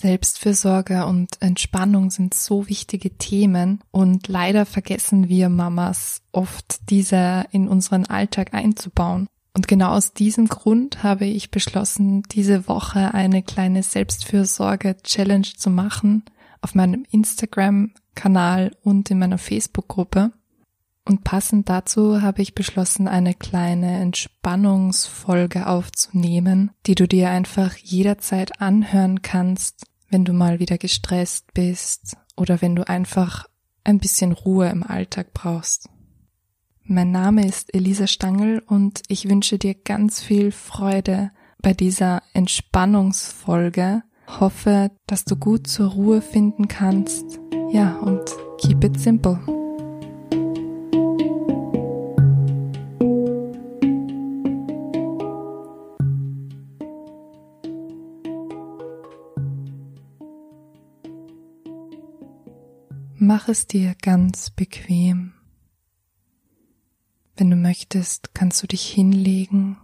Selbstfürsorge und Entspannung sind so wichtige Themen und leider vergessen wir Mamas oft, diese in unseren Alltag einzubauen. Und genau aus diesem Grund habe ich beschlossen, diese Woche eine kleine Selbstfürsorge-Challenge zu machen auf meinem Instagram-Kanal und in meiner Facebook-Gruppe. Und passend dazu habe ich beschlossen, eine kleine Entspannungsfolge aufzunehmen, die du dir einfach jederzeit anhören kannst, wenn du mal wieder gestresst bist oder wenn du einfach ein bisschen Ruhe im Alltag brauchst. Mein Name ist Elisa Stangl und ich wünsche dir ganz viel Freude bei dieser Entspannungsfolge. Hoffe, dass du gut zur Ruhe finden kannst. Ja, und keep it simple. Mach es dir ganz bequem. Wenn du möchtest, kannst du dich hinlegen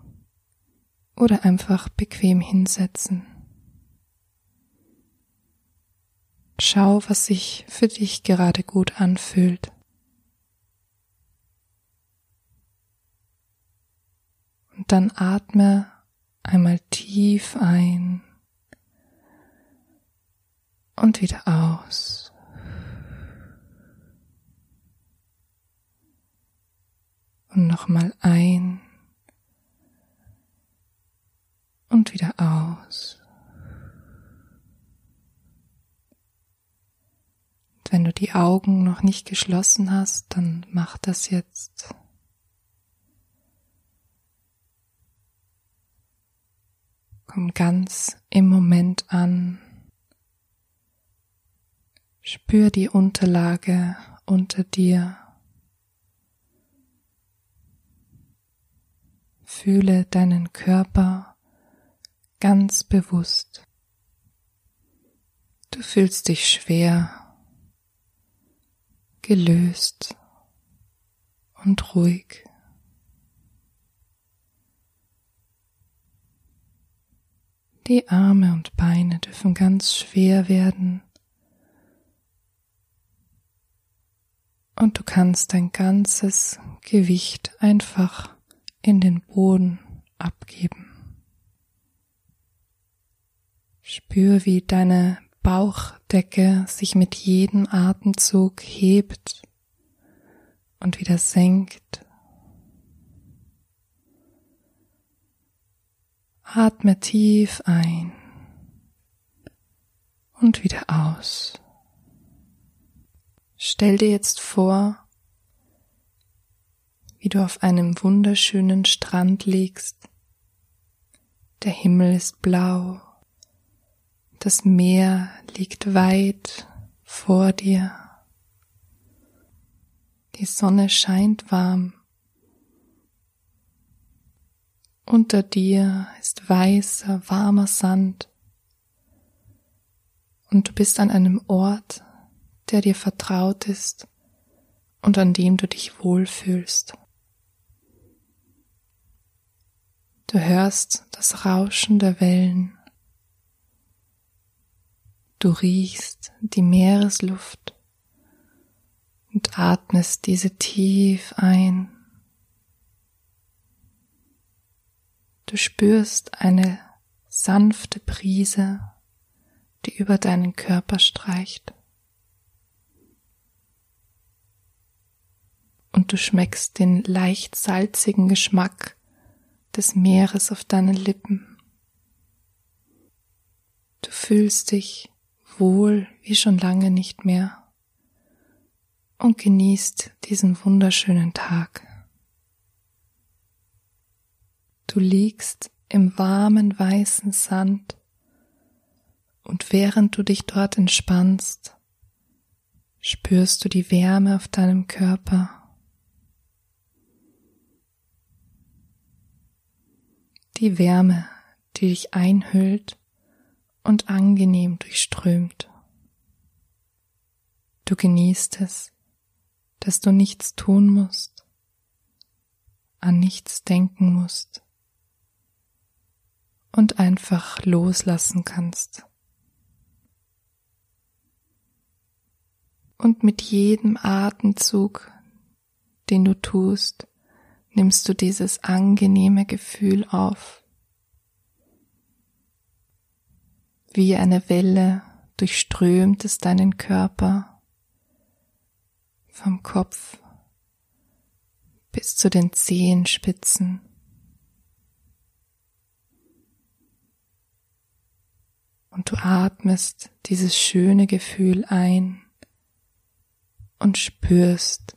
oder einfach bequem hinsetzen. Schau, was sich für dich gerade gut anfühlt. Und dann atme einmal tief ein und wieder aus. Und nochmal ein und wieder aus. Und wenn du die Augen noch nicht geschlossen hast, dann mach das jetzt. Komm ganz im Moment an. Spür die Unterlage unter dir. Fühle deinen Körper ganz bewusst. Du fühlst dich schwer, gelöst und ruhig. Die Arme und Beine dürfen ganz schwer werden. Und du kannst dein ganzes Gewicht einfach in den Boden abgeben. Spür, wie deine Bauchdecke sich mit jedem Atemzug hebt und wieder senkt. Atme tief ein und wieder aus. Stell dir jetzt vor, wie du auf einem wunderschönen Strand liegst. Der Himmel ist blau, das Meer liegt weit vor dir, die Sonne scheint warm, unter dir ist weißer, warmer Sand und du bist an einem Ort, der dir vertraut ist und an dem du dich wohlfühlst. Du hörst das Rauschen der Wellen. Du riechst die Meeresluft und atmest diese tief ein. Du spürst eine sanfte Brise, die über deinen Körper streicht. Und du schmeckst den leicht salzigen Geschmack des Meeres auf deinen Lippen. Du fühlst dich wohl wie schon lange nicht mehr und genießt diesen wunderschönen Tag. Du liegst im warmen weißen Sand und während du dich dort entspannst, spürst du die Wärme auf deinem Körper die Wärme, die dich einhüllt und angenehm durchströmt. Du genießt es, dass du nichts tun musst, an nichts denken musst und einfach loslassen kannst. Und mit jedem Atemzug, den du tust, nimmst du dieses angenehme Gefühl auf. Wie eine Welle durchströmt es deinen Körper vom Kopf bis zu den Zehenspitzen. Und du atmest dieses schöne Gefühl ein und spürst,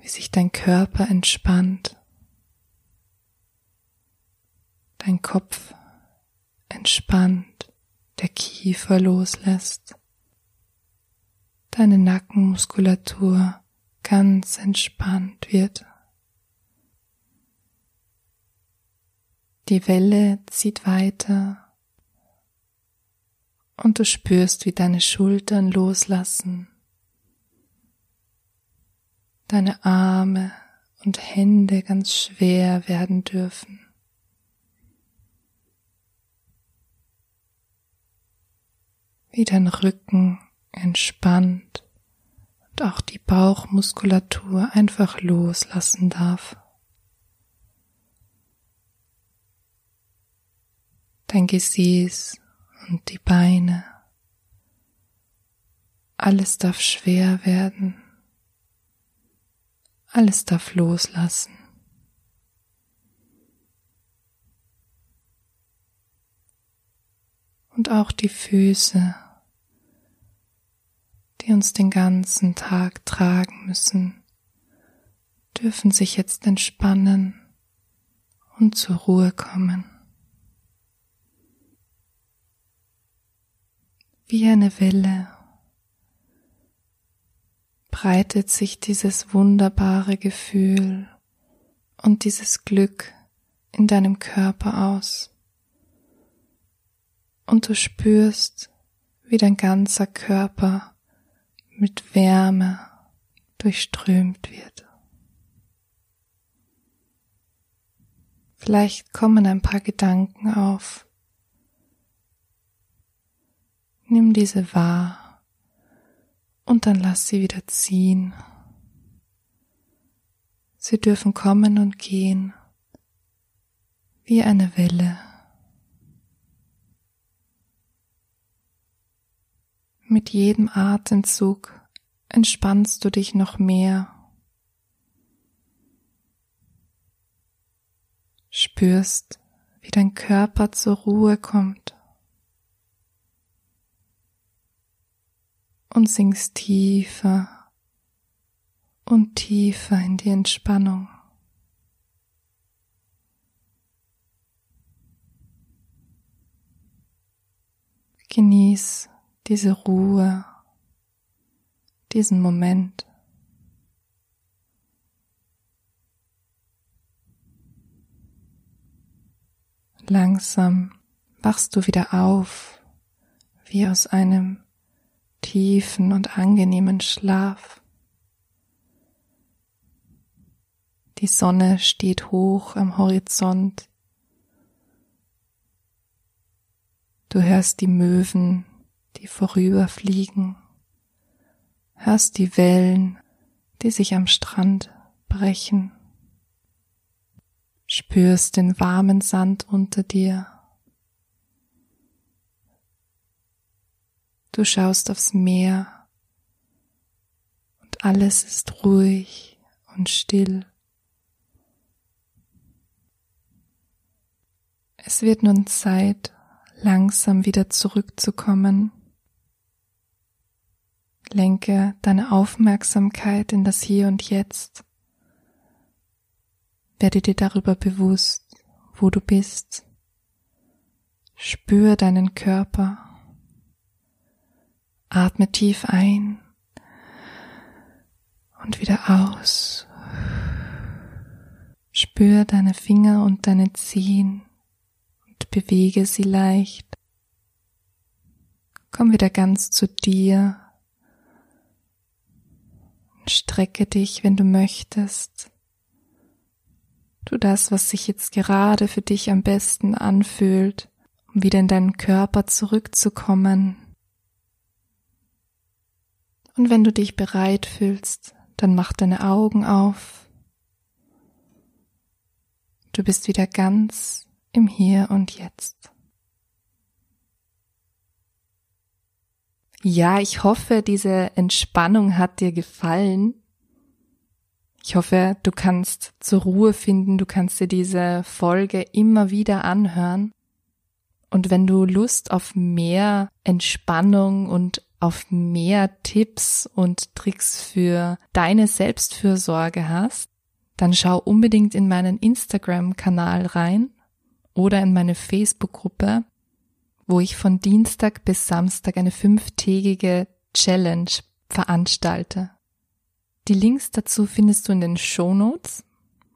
wie sich dein Körper entspannt, dein Kopf entspannt, der Kiefer loslässt, deine Nackenmuskulatur ganz entspannt wird. Die Welle zieht weiter und du spürst, wie deine Schultern loslassen, deine Arme und Hände ganz schwer werden dürfen. Wie dein Rücken entspannt und auch die Bauchmuskulatur einfach loslassen darf. Dein Gesäß und die Beine. Alles darf schwer werden. Alles darf loslassen. Und auch die Füße, die uns den ganzen Tag tragen müssen, dürfen sich jetzt entspannen und zur Ruhe kommen. Wie eine Welle breitet sich dieses wunderbare Gefühl und dieses Glück in deinem Körper aus. Und du spürst, wie dein ganzer Körper mit Wärme durchströmt wird. Vielleicht kommen ein paar Gedanken auf, Nimm diese wahr und dann lass sie wieder ziehen. Sie dürfen kommen und gehen wie eine Welle. Mit jedem Atemzug entspannst du dich noch mehr. Spürst, wie dein Körper zur Ruhe kommt. Und sinkst tiefer und tiefer in die Entspannung. Genieß diese Ruhe, diesen Moment. Langsam wachst du wieder auf, wie aus einem tiefen und angenehmen Schlaf. Die Sonne steht hoch am Horizont. Du hörst die Möwen, die vorüberfliegen, hörst die Wellen, die sich am Strand brechen, spürst den warmen Sand unter dir Du schaust aufs Meer und alles ist ruhig und still. Es wird nun Zeit, langsam wieder zurückzukommen. Lenke deine Aufmerksamkeit in das Hier und Jetzt. Werde dir darüber bewusst, wo du bist. Spür deinen Körper. Atme tief ein und wieder aus. Spür deine Finger und deine Zehen und bewege sie leicht. Komm wieder ganz zu dir. Strecke dich, wenn du möchtest. Tu das, was sich jetzt gerade für dich am besten anfühlt, um wieder in deinen Körper zurückzukommen Und wenn du dich bereit fühlst, dann mach deine Augen auf. Du bist wieder ganz im Hier und Jetzt. Ja, ich hoffe, diese Entspannung hat dir gefallen. Ich hoffe, du kannst zur Ruhe finden, du kannst dir diese Folge immer wieder anhören. Und wenn du Lust auf mehr Entspannung und auf mehr Tipps und Tricks für deine Selbstfürsorge hast, dann schau unbedingt in meinen Instagram-Kanal rein oder in meine Facebook-Gruppe, wo ich von Dienstag bis Samstag eine fünftägige Challenge veranstalte. Die Links dazu findest du in den Show Notes.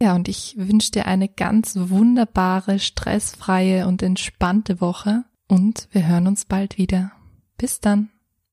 Ja, und ich wünsche dir eine ganz wunderbare, stressfreie und entspannte Woche und wir hören uns bald wieder. Bis dann.